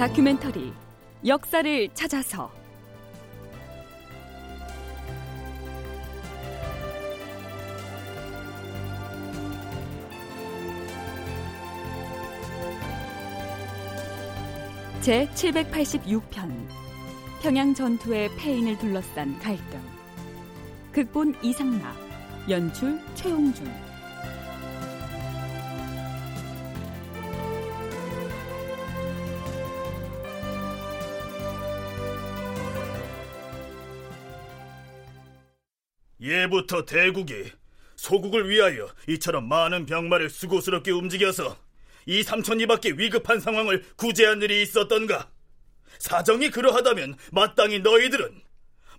다큐멘터리 역사를 찾아서. 제 786편 평양 전투의 패인을 둘러싼 갈등. 극본 이상락 연출 최홍준 예부터 대국이 소국을 위하여 이처럼 많은 병마를 수고스럽게 움직여서 이 삼천리 밖에 위급한 상황을 구제한 일이 있었던가? 사정이 그러하다면 마땅히 너희들은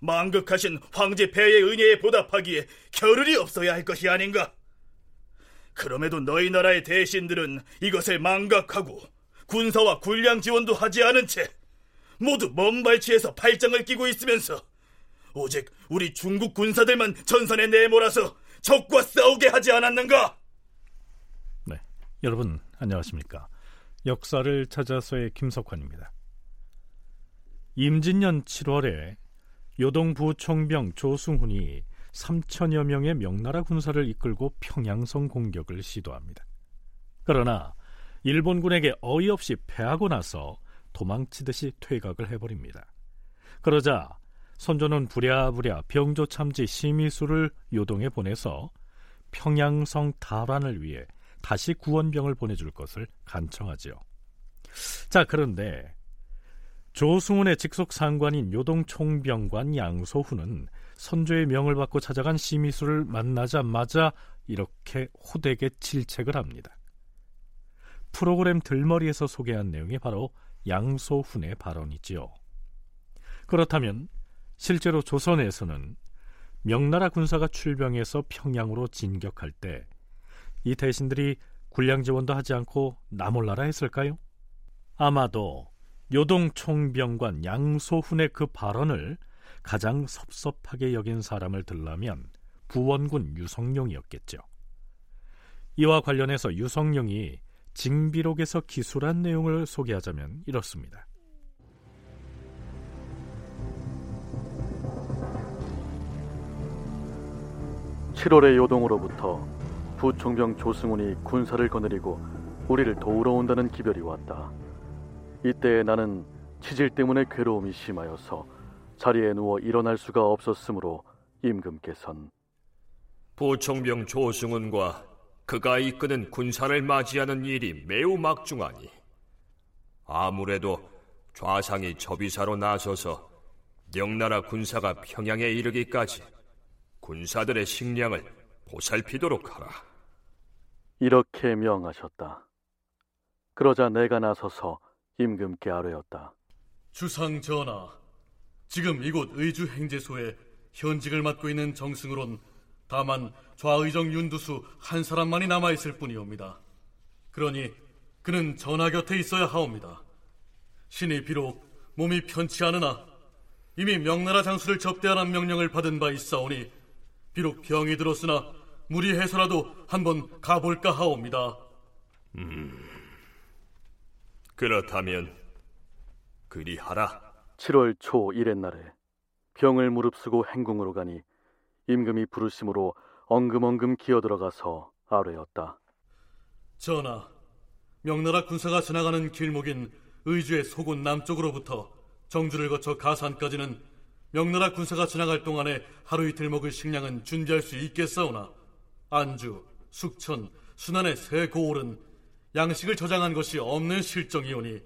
망극하신 황제 폐의 은혜에 보답하기에 겨를이 없어야 할 것이 아닌가? 그럼에도 너희 나라의 대신들은 이것을 망각하고 군사와 군량 지원도 하지 않은 채 모두 먼 발치에서 팔짱을 끼고 있으면서 오직 우리 중국 군사들만 전선에 내몰아서 적과 싸우게 하지 않았는가? 네, 여러분 안녕하십니까? 역사를 찾아서의 김석환입니다. 임진년 7월에 요동부 총병 조승훈이 3천여 명의 명나라 군사를 이끌고 평양성 공격을 시도합니다. 그러나 일본군에게 어이없이 패하고 나서 도망치듯이 퇴각을 해버립니다. 그러자 선조는 부랴부랴 병조 참지 심의수를 요동에 보내서 평양성 탈환을 위해 다시 구원병을 보내줄 것을 간청하지요. 자, 그런데 조승훈의 직속 상관인 요동 총병관 양소훈은 선조의 명을 받고 찾아간 심의수를 만나자마자 이렇게 호되게 질책을 합니다. 프로그램 들머리에서 소개한 내용이 바로 양소훈의 발언이지요. 그렇다면 실제로 조선에서는 명나라 군사가 출병해서 평양으로 진격할 때 이 대신들이 군량 지원도 하지 않고 나몰라라 했을까요? 아마도 요동 총병관 양소훈의 그 발언을 가장 섭섭하게 여긴 사람을 들라면 부원군 유성룡이었겠죠. 이와 관련해서 유성룡이 징비록에서 기술한 내용을 소개하자면 이렇습니다. 7월의 요동으로부터 부총병 조승훈이 군사를 거느리고 우리를 도우러 온다는 기별이 왔다. 이때 나는 치질 때문에 괴로움이 심하여서 자리에 누워 일어날 수가 없었으므로 임금께선 부총병 조승훈과 그가 이끄는 군사를 맞이하는 일이 매우 막중하니 아무래도 좌상이 접의사로 나서서 명나라 군사가 평양에 이르기까지 군사들의 식량을 보살피도록 하라. 이렇게 명하셨다. 그러자 내가 나서서 임금께 아뢰었다. 주상 전하, 지금 이곳 의주 행제소에 현직을 맡고 있는 정승으론 다만 좌의정 윤두수 한 사람만이 남아 있을 뿐이옵니다. 그러니 그는 전하 곁에 있어야 하옵니다. 신이 비록 몸이 편치 않으나 이미 명나라 장수를 접대하는 명령을 받은 바 있사오니 비록 병이 들었으나 무리해서라도 한번 가볼까 하옵니다. 음, 그렇다면 그리하라. 7월 초 이렛날에 병을 무릅쓰고 행궁으로 가니 임금이 부르심으로 엉금엉금 기어들어가서 아뢰었다. 전하, 명나라 군사가 지나가는 길목인 의주의 소군 남쪽으로부터 정주를 거쳐 가산까지는 명나라 군사가 지나갈 동안에 하루 이틀 먹을 식량은 준비할 수 있겠사오나 안주, 숙천, 순안의 새 고을은 양식을 저장한 것이 없는 실정이오니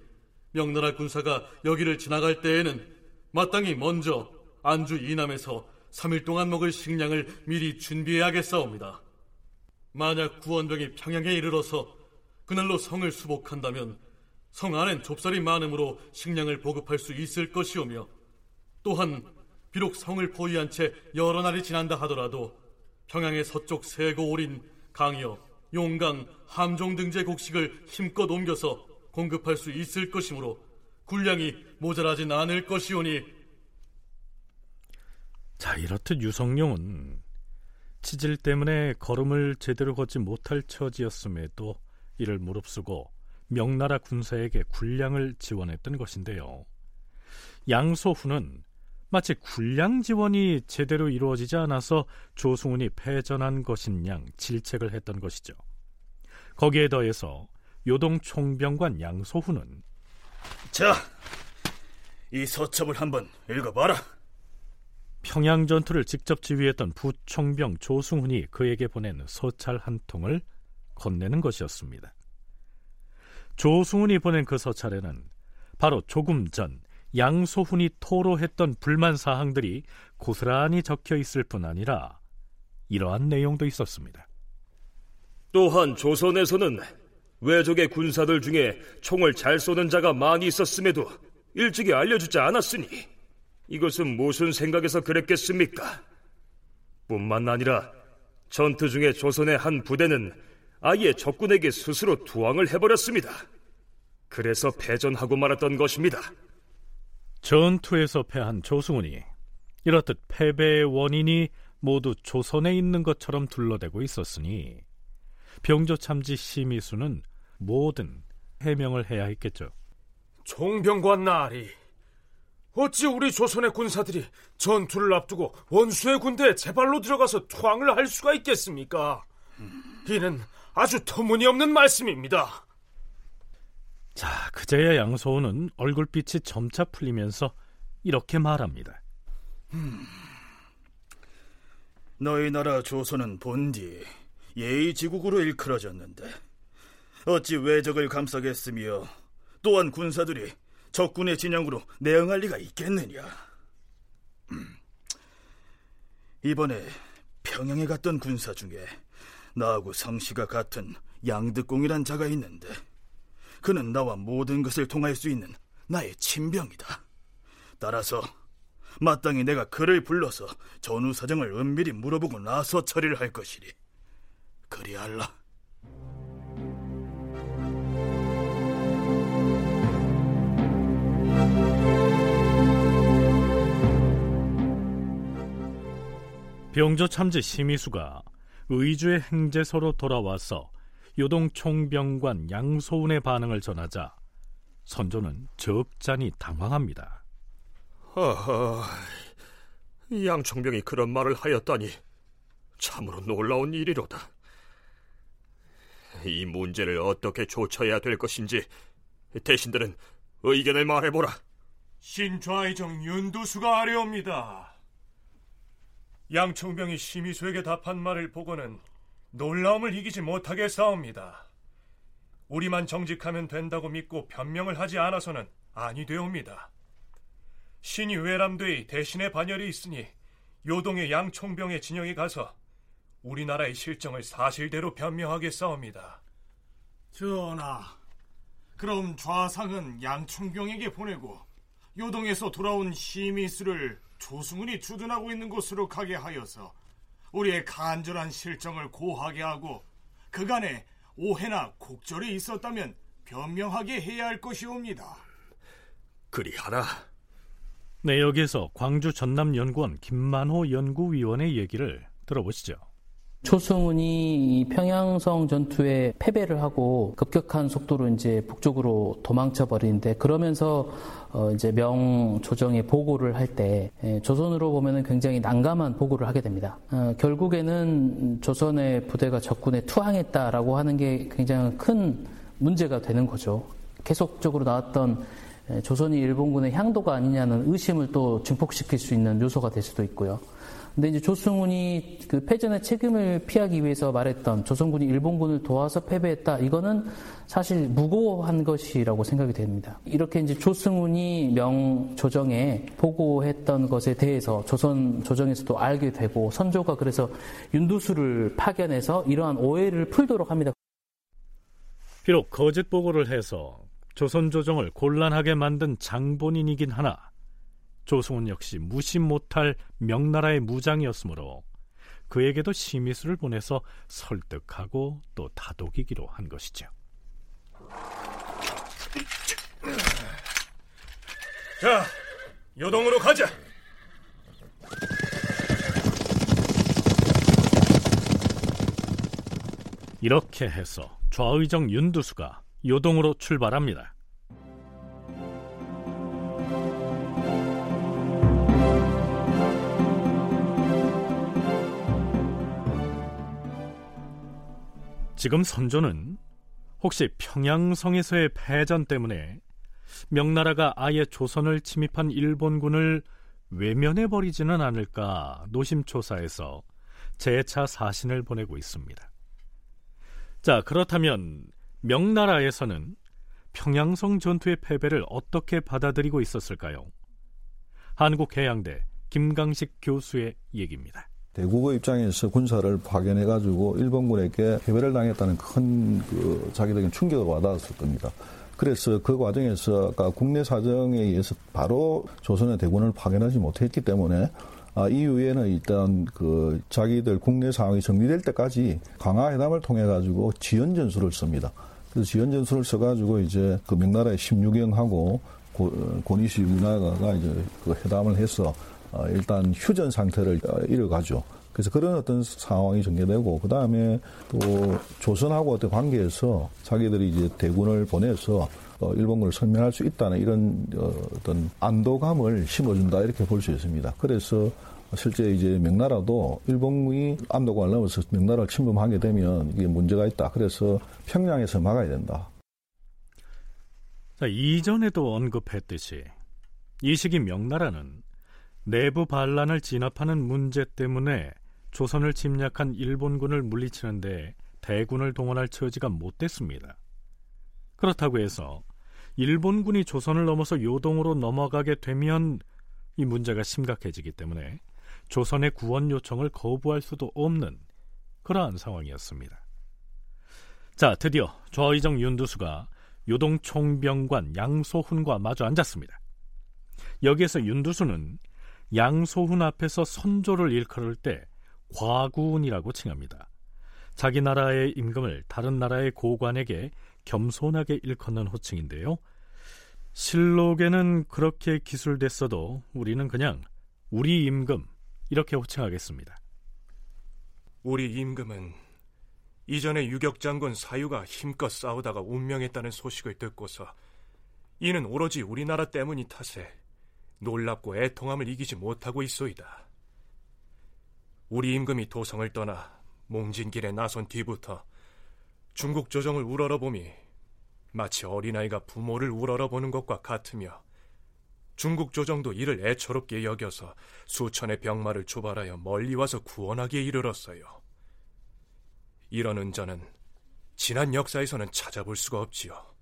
명나라 군사가 여기를 지나갈 때에는 마땅히 먼저 안주 이남에서 3일 동안 먹을 식량을 미리 준비해야겠사옵니다. 만약 구원병이 평양에 이르러서 그날로 성을 수복한다면 성 안엔 좁쌀이 많으므로 식량을 보급할 수 있을 것이오며 또한 비록 성을 포위한 채 여러 날이 지난다 하더라도 평양의 서쪽 세고올인 강여, 용강, 함종 등지의 곡식을 힘껏 옮겨서 공급할 수 있을 것이므로 군량이 모자라진 않을 것이오니 자 이렇듯 유성룡은 치질 때문에 걸음을 제대로 걷지 못할 처지였음에도 이를 무릅쓰고 명나라 군사에게 군량을 지원했던 것인데요. 양소훈은 마치 군량 지원이 제대로 이루어지지 않아서 조승훈이 패전한 것인 양 질책을 했던 것이죠. 거기에 더해서 요동 총병관 양소훈은 자, 이 서첩을 한번 읽어봐라. 평양 전투를 직접 지휘했던 부총병 조승훈이 그에게 보낸 서찰 한 통을 건네는 것이었습니다. 조승훈이 보낸 그 서찰에는 바로 조금 전 양소훈이 토로했던 불만 사항들이 고스란히 적혀 있을 뿐 아니라 이러한 내용도 있었습니다. 또한 조선에서는 외적의 군사들 중에 총을 잘 쏘는 자가 많이 있었음에도 일찍이 알려주지 않았으니 이것은 무슨 생각에서 그랬겠습니까? 뿐만 아니라 전투 중에 조선의 한 부대는 아예 적군에게 스스로 투항을 해버렸습니다. 그래서 패전하고 말았던 것입니다. 전투에서 패한 조승훈이 이렇듯 패배의 원인이 모두 조선에 있는 것처럼 둘러대고 있었으니 병조참지 심의수는 뭐든 해명을 해야 했겠죠. 총병관 나리 어찌 우리 조선의 군사들이 전투를 앞두고 원수의 군대에 제발로 들어가서 투항을 할 수가 있겠습니까? 이는 아주 터무니없는 말씀입니다. 자, 그제야 양소우는 얼굴빛이 점차 풀리면서 이렇게 말합니다. 음, 너희 나라 조선은 본디 예의지국으로 일컬어졌는데 어찌 외적을 감싸겠으며 또한 군사들이 적군의 진영으로 내응할 리가 있겠느냐. 음, 이번에 평양에 갔던 군사 중에 나하고 성씨가 같은 양득공이란 자가 있는데 그는 나와 모든 것을 통할 수 있는 나의 친병이다. 따라서 마땅히 내가 그를 불러서 전후 사정을 은밀히 물어보고 나서 처리를 할 것이리. 그리할라. 병조 참지 심의수가 의주의 행제소로 돌아와서 요동 총병관 양소운의 반응을 전하자 선조는 적잖이 당황합니다. 하하, 양총병이 그런 말을 하였다니 참으로 놀라운 일이로다. 이 문제를 어떻게 조처해야 될 것인지 대신들은 의견을 말해보라. 신좌의정 윤두수가 아뢰옵니다. 양청병이 심의수에게 답한 말을 보고는 놀라움을 이기지 못하게 싸웁니다. 우리만 정직하면 된다고 믿고 변명을 하지 않아서는 아니 되옵니다. 신이 외람되이 대신의 반열이 있으니 요동의 양총병의 진영에 가서 우리나라의 실정을 사실대로 변명하게 싸웁니다. 전하, 그럼 좌상은 양총병에게 보내고 요동에서 돌아온 시미수를 조승훈이 주둔하고 있는 곳으로 가게 하여서 우리의 간절한 실정을 고하게 하고 그간에 오해나 곡절이 있었다면 변명하게 해야 할 것이옵니다. 그리하라. 네, 여기에서 광주 전남연구원 김만호 연구위원의 얘기를 들어보시죠. 초승훈이 평양성 전투에 패배를 하고 급격한 속도로 이제 북쪽으로 도망쳐 버리는데 그러면서 어 이제 명조정에 보고를 할때 예, 조선으로 보면은 굉장히 난감한 보고를 하게 됩니다. 어 결국에는 조선의 부대가 적군에 투항했다라고 하는 게 굉장히 큰 문제가 되는 거죠. 계속적으로 나왔던 예, 조선이 일본군의 향도가 아니냐는 의심을 또 증폭시킬 수 있는 요소가 될 수도 있고요. 근데 이제 조승훈이 그 패전의 책임을 피하기 위해서 말했던 조선군이 일본군을 도와서 패배했다. 이거는 사실 무고한 것이라고 생각이 됩니다. 이렇게 이제 조승훈이 명조정에 보고했던 것에 대해서 조선 조정에서도 알게 되고 선조가 그래서 윤두수를 파견해서 이러한 오해를 풀도록 합니다. 비록 거짓 보고를 해서 조선 조정을 곤란하게 만든 장본인이긴 하나 조승훈 역시 무시 못할 명나라의 무장이었으므로 그에게도 심의수를 보내서 설득하고 또 다독이기로 한 것이죠. 자, 요동으로 가자. 이렇게 해서 좌의정 윤두수가 요동으로 출발합니다. 지금 선조는 혹시 평양성에서의 패전 때문에 명나라가 아예 조선을 침입한 일본군을 외면해 버리지는 않을까 노심초사해서 재차 사신을 보내고 있습니다. 자, 그렇다면 명나라에서는 평양성 전투의 패배를 어떻게 받아들이고 있었을까요? 한국해양대 김강식 교수의 얘기입니다. 대국의 입장에서 군사를 파견해가지고 일본군에게 패배를 당했다는 큰 그 자기적인 충격을 와닿았을 겁니다. 그래서 그 과정에서 국내 사정에 의해서 바로 조선의 대군을 파견하지 못했기 때문에 아, 이후에는 일단 그 자기들 국내 상황이 정리될 때까지 강화 회담을 통해 가지고 지연 전술을 씁니다. 그래서 지연 전술을 써가지고 이제 그 명나라의 16경하고 고니시 문화가 이제 그 회담을 해서 어, 일단 휴전 상태를 어, 이뤄가죠. 그래서 그런 어떤 상황이 전개되고 그 다음에 또 조선하고 어떤 관계에서 자기들이 이제 대군을 보내서 어, 일본군을 설명할 수 있다는 이런 어, 어떤 안도감을 심어준다 이렇게 볼 수 있습니다. 그래서 실제 이제 명나라도 일본군이 안도관을 넘어서 명나라를 침범하게 되면 이게 문제가 있다. 그래서 평양에서 막아야 된다. 자, 이전에도 언급했듯이 이 시기 명나라는 내부 반란을 진압하는 문제 때문에 조선을 침략한 일본군을 물리치는데 대군을 동원할 처지가 못 됐습니다. 그렇다고 해서 일본군이 조선을 넘어서 요동으로 넘어가게 되면 이 문제가 심각해지기 때문에 조선의 구원 요청을 거부할 수도 없는 그러한 상황이었습니다. 자, 드디어 좌의정 윤두수가 요동 총병관 양소훈과 마주 앉았습니다. 여기에서 윤두수는 양소훈 앞에서 선조를 일컬을 때 과군이라고 칭합니다. 자기 나라의 임금을 다른 나라의 고관에게 겸손하게 일컫는 호칭인데요. 실록에는 그렇게 기술됐어도 우리는 그냥 우리 임금 이렇게 호칭하겠습니다. 우리 임금은 이전에 유격 장군 사유가 힘껏 싸우다가 운명했다는 소식을 듣고서 이는 오로지 우리나라 때문이 탓에 놀랍고 애통함을 이기지 못하고 있소이다. 우리 임금이 도성을 떠나 몽진길에 나선 뒤부터 중국 조정을 우러러보미 마치 어린아이가 부모를 우러러보는 것과 같으며 중국 조정도 이를 애처롭게 여겨서 수천의 병마를 조발하여 멀리 와서 구원하기에 이르렀어요. 이런 은전은 지난 역사에서는 찾아볼 수가 없지요.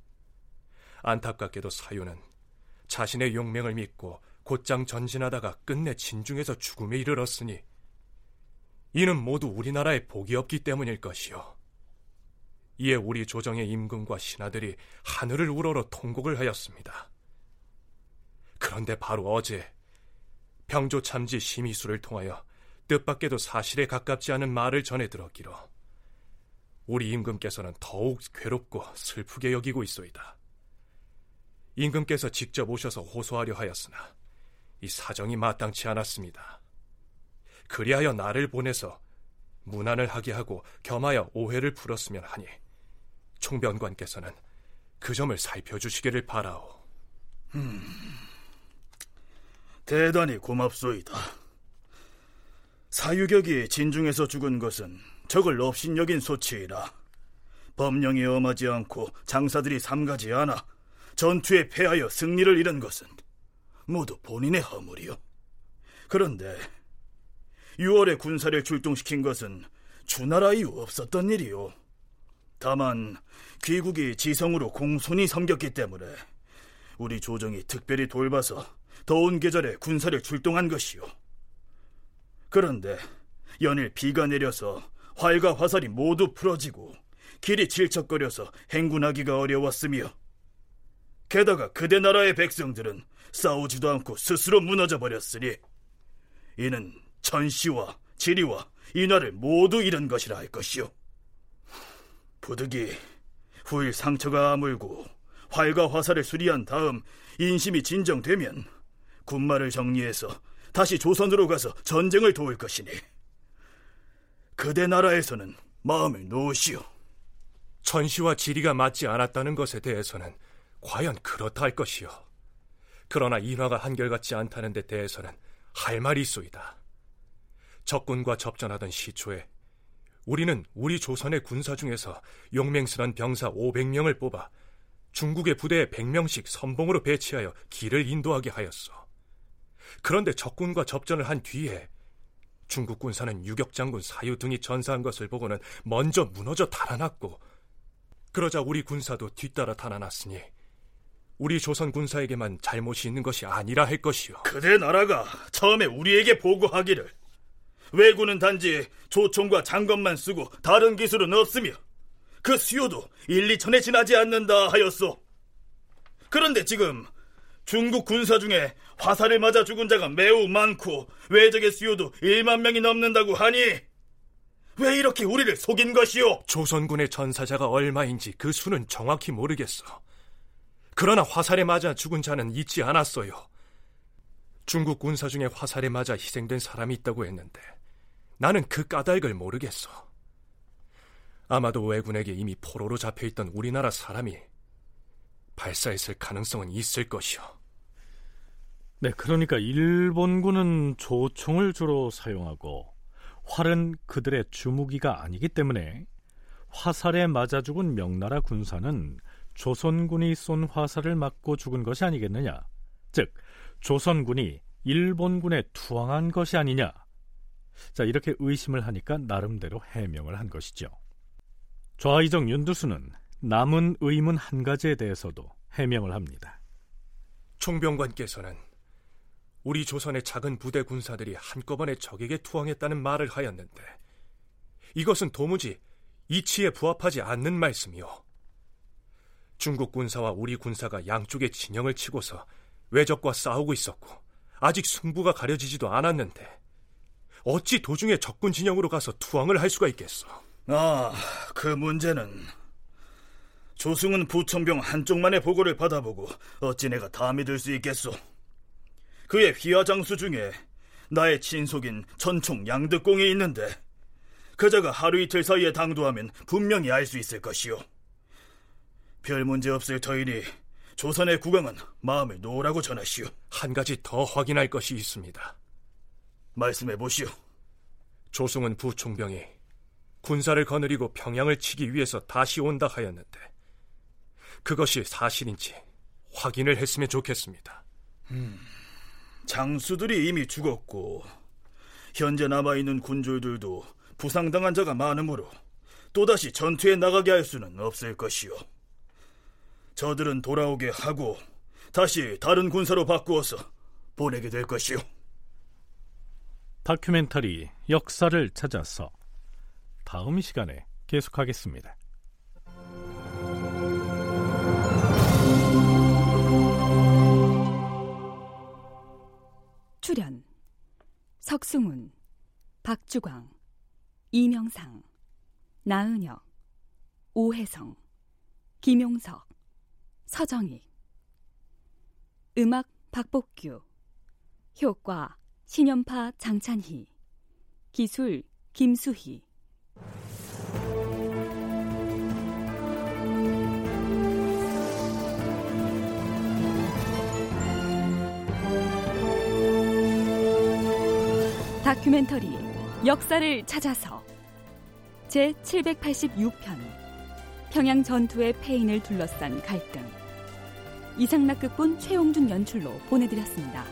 안타깝게도 사유는 자신의 용맹을 믿고 곧장 전진하다가 끝내 진중에서 죽음에 이르렀으니 이는 모두 우리나라의 복이 없기 때문일 것이요. 이에 우리 조정의 임금과 신하들이 하늘을 우러러 통곡을 하였습니다. 그런데 바로 어제 병조 참지 심의수를 통하여 뜻밖에도 사실에 가깝지 않은 말을 전해 들었기로 우리 임금께서는 더욱 괴롭고 슬프게 여기고 있소이다. 임금께서 직접 오셔서 호소하려 하였으나 이 사정이 마땅치 않았습니다. 그리하여 나를 보내서 문안을 하게 하고 겸하여 오해를 풀었으면 하니 총변관께서는 그 점을 살펴주시기를 바라오. 음, 대단히 고맙소이다. 사유격이 진중에서 죽은 것은 적을 업신여긴 소치이라 법령이 엄하지 않고 장사들이 삼가지 않아 전투에 패하여 승리를 잃은 것은 모두 본인의 허물이요. 그런데 6월에 군사를 출동시킨 것은 주나라 이유 없었던 일이요. 다만 귀국이 지성으로 공손히 섬겼기 때문에 우리 조정이 특별히 돌봐서 더운 계절에 군사를 출동한 것이요. 그런데 연일 비가 내려서 활과 화살이 모두 풀어지고 길이 질척거려서 행군하기가 어려웠으며 게다가 그대 나라의 백성들은 싸우지도 않고 스스로 무너져 버렸으니 이는 전시와 지리와 인화를 모두 잃은 것이라 할 것이요. 부득이 후일 상처가 아물고 활과 화살을 수리한 다음 인심이 진정되면 군마를 정리해서 다시 조선으로 가서 전쟁을 도울 것이니 그대 나라에서는 마음을 놓으시오. 전시와 지리가 맞지 않았다는 것에 대해서는 과연 그렇다 할 것이요. 그러나 인화가 한결같지 않다는 데 대해서는 할 말이 있소이다. 적군과 접전하던 시초에 우리는 우리 조선의 군사 중에서 용맹스런 병사 500명을 뽑아 중국의 부대에 100명씩 선봉으로 배치하여 길을 인도하게 하였어. 그런데 적군과 접전을 한 뒤에 중국 군사는 유격장군 사유 등이 전사한 것을 보고는 먼저 무너져 달아났고 그러자 우리 군사도 뒤따라 달아났으니 우리 조선 군사에게만 잘못이 있는 것이 아니라 할 것이요. 그대 나라가 처음에 우리에게 보고하기를 왜군은 단지 조총과 장검만 쓰고 다른 기술은 없으며 그 수요도 1, 2천에 지나지 않는다 하였소. 그런데 지금 중국 군사 중에 화살을 맞아 죽은 자가 매우 많고 외적의 수요도 1만 명이 넘는다고 하니 왜 이렇게 우리를 속인 것이오? 조선군의 전사자가 얼마인지 그 수는 정확히 모르겠어. 그러나 화살에 맞아 죽은 자는 있지 않았어요. 중국 군사 중에 화살에 맞아 희생된 사람이 있다고 했는데 나는 그 까닭을 모르겠어. 아마도 왜군에게 이미 포로로 잡혀있던 우리나라 사람이 발사했을 가능성은 있을 것이오. 네, 그러니까 일본군은 조총을 주로 사용하고 활은 그들의 주무기가 아니기 때문에 화살에 맞아 죽은 명나라 군사는 조선군이 쏜 화살을 맞고 죽은 것이 아니겠느냐? 즉, 조선군이 일본군에 투항한 것이 아니냐? 자, 이렇게 의심을 하니까 나름대로 해명을 한 것이죠. 좌이정 윤두수는 남은 의문 한 가지에 대해서도 해명을 합니다. 총병관께서는 우리 조선의 작은 부대 군사들이 한꺼번에 적에게 투항했다는 말을 하였는데 이것은 도무지 이치에 부합하지 않는 말씀이요. 중국 군사와 우리 군사가 양쪽의 진영을 치고서 외적과 싸우고 있었고 아직 승부가 가려지지도 않았는데 어찌 도중에 적군 진영으로 가서 투항을 할 수가 있겠어? 아, 그 문제는 조승은 부천병 한쪽만의 보고를 받아보고 어찌 내가 다 믿을 수 있겠소? 그의 휘하장수 중에 나의 친속인 전총 양득공이 있는데 그자가 하루 이틀 사이에 당도하면 분명히 알 수 있을 것이오. 별 문제 없을 터이니 조선의 국왕은 마음을 놓으라고 전하시오. 한 가지 더 확인할 것이 있습니다. 말씀해 보시오. 조승은 부총병이 군사를 거느리고 평양을 치기 위해서 다시 온다 하였는데 그것이 사실인지 확인을 했으면 좋겠습니다. 음, 장수들이 이미 죽었고 현재 남아 있는 군졸들도 부상당한 자가 많으므로 또다시 전투에 나가게 할 수는 없을 것이오. 저들은 돌아오게 하고 다시 다른 군사로 바꾸어서 보내게 될 것이오. 다큐멘터리 역사를 찾아서 다음 시간에 계속하겠습니다. 출연 석승훈, 박주광, 이명상, 나은혁, 오혜성, 김용석, 서정희. 음악 박복규. 효과 신연파 장찬희. 기술 김수희. 다큐멘터리 역사를 찾아서 제 786편 평양 전투의 패인을 둘러싼 갈등 이상락 극본 최용준 연출로 보내드렸습니다.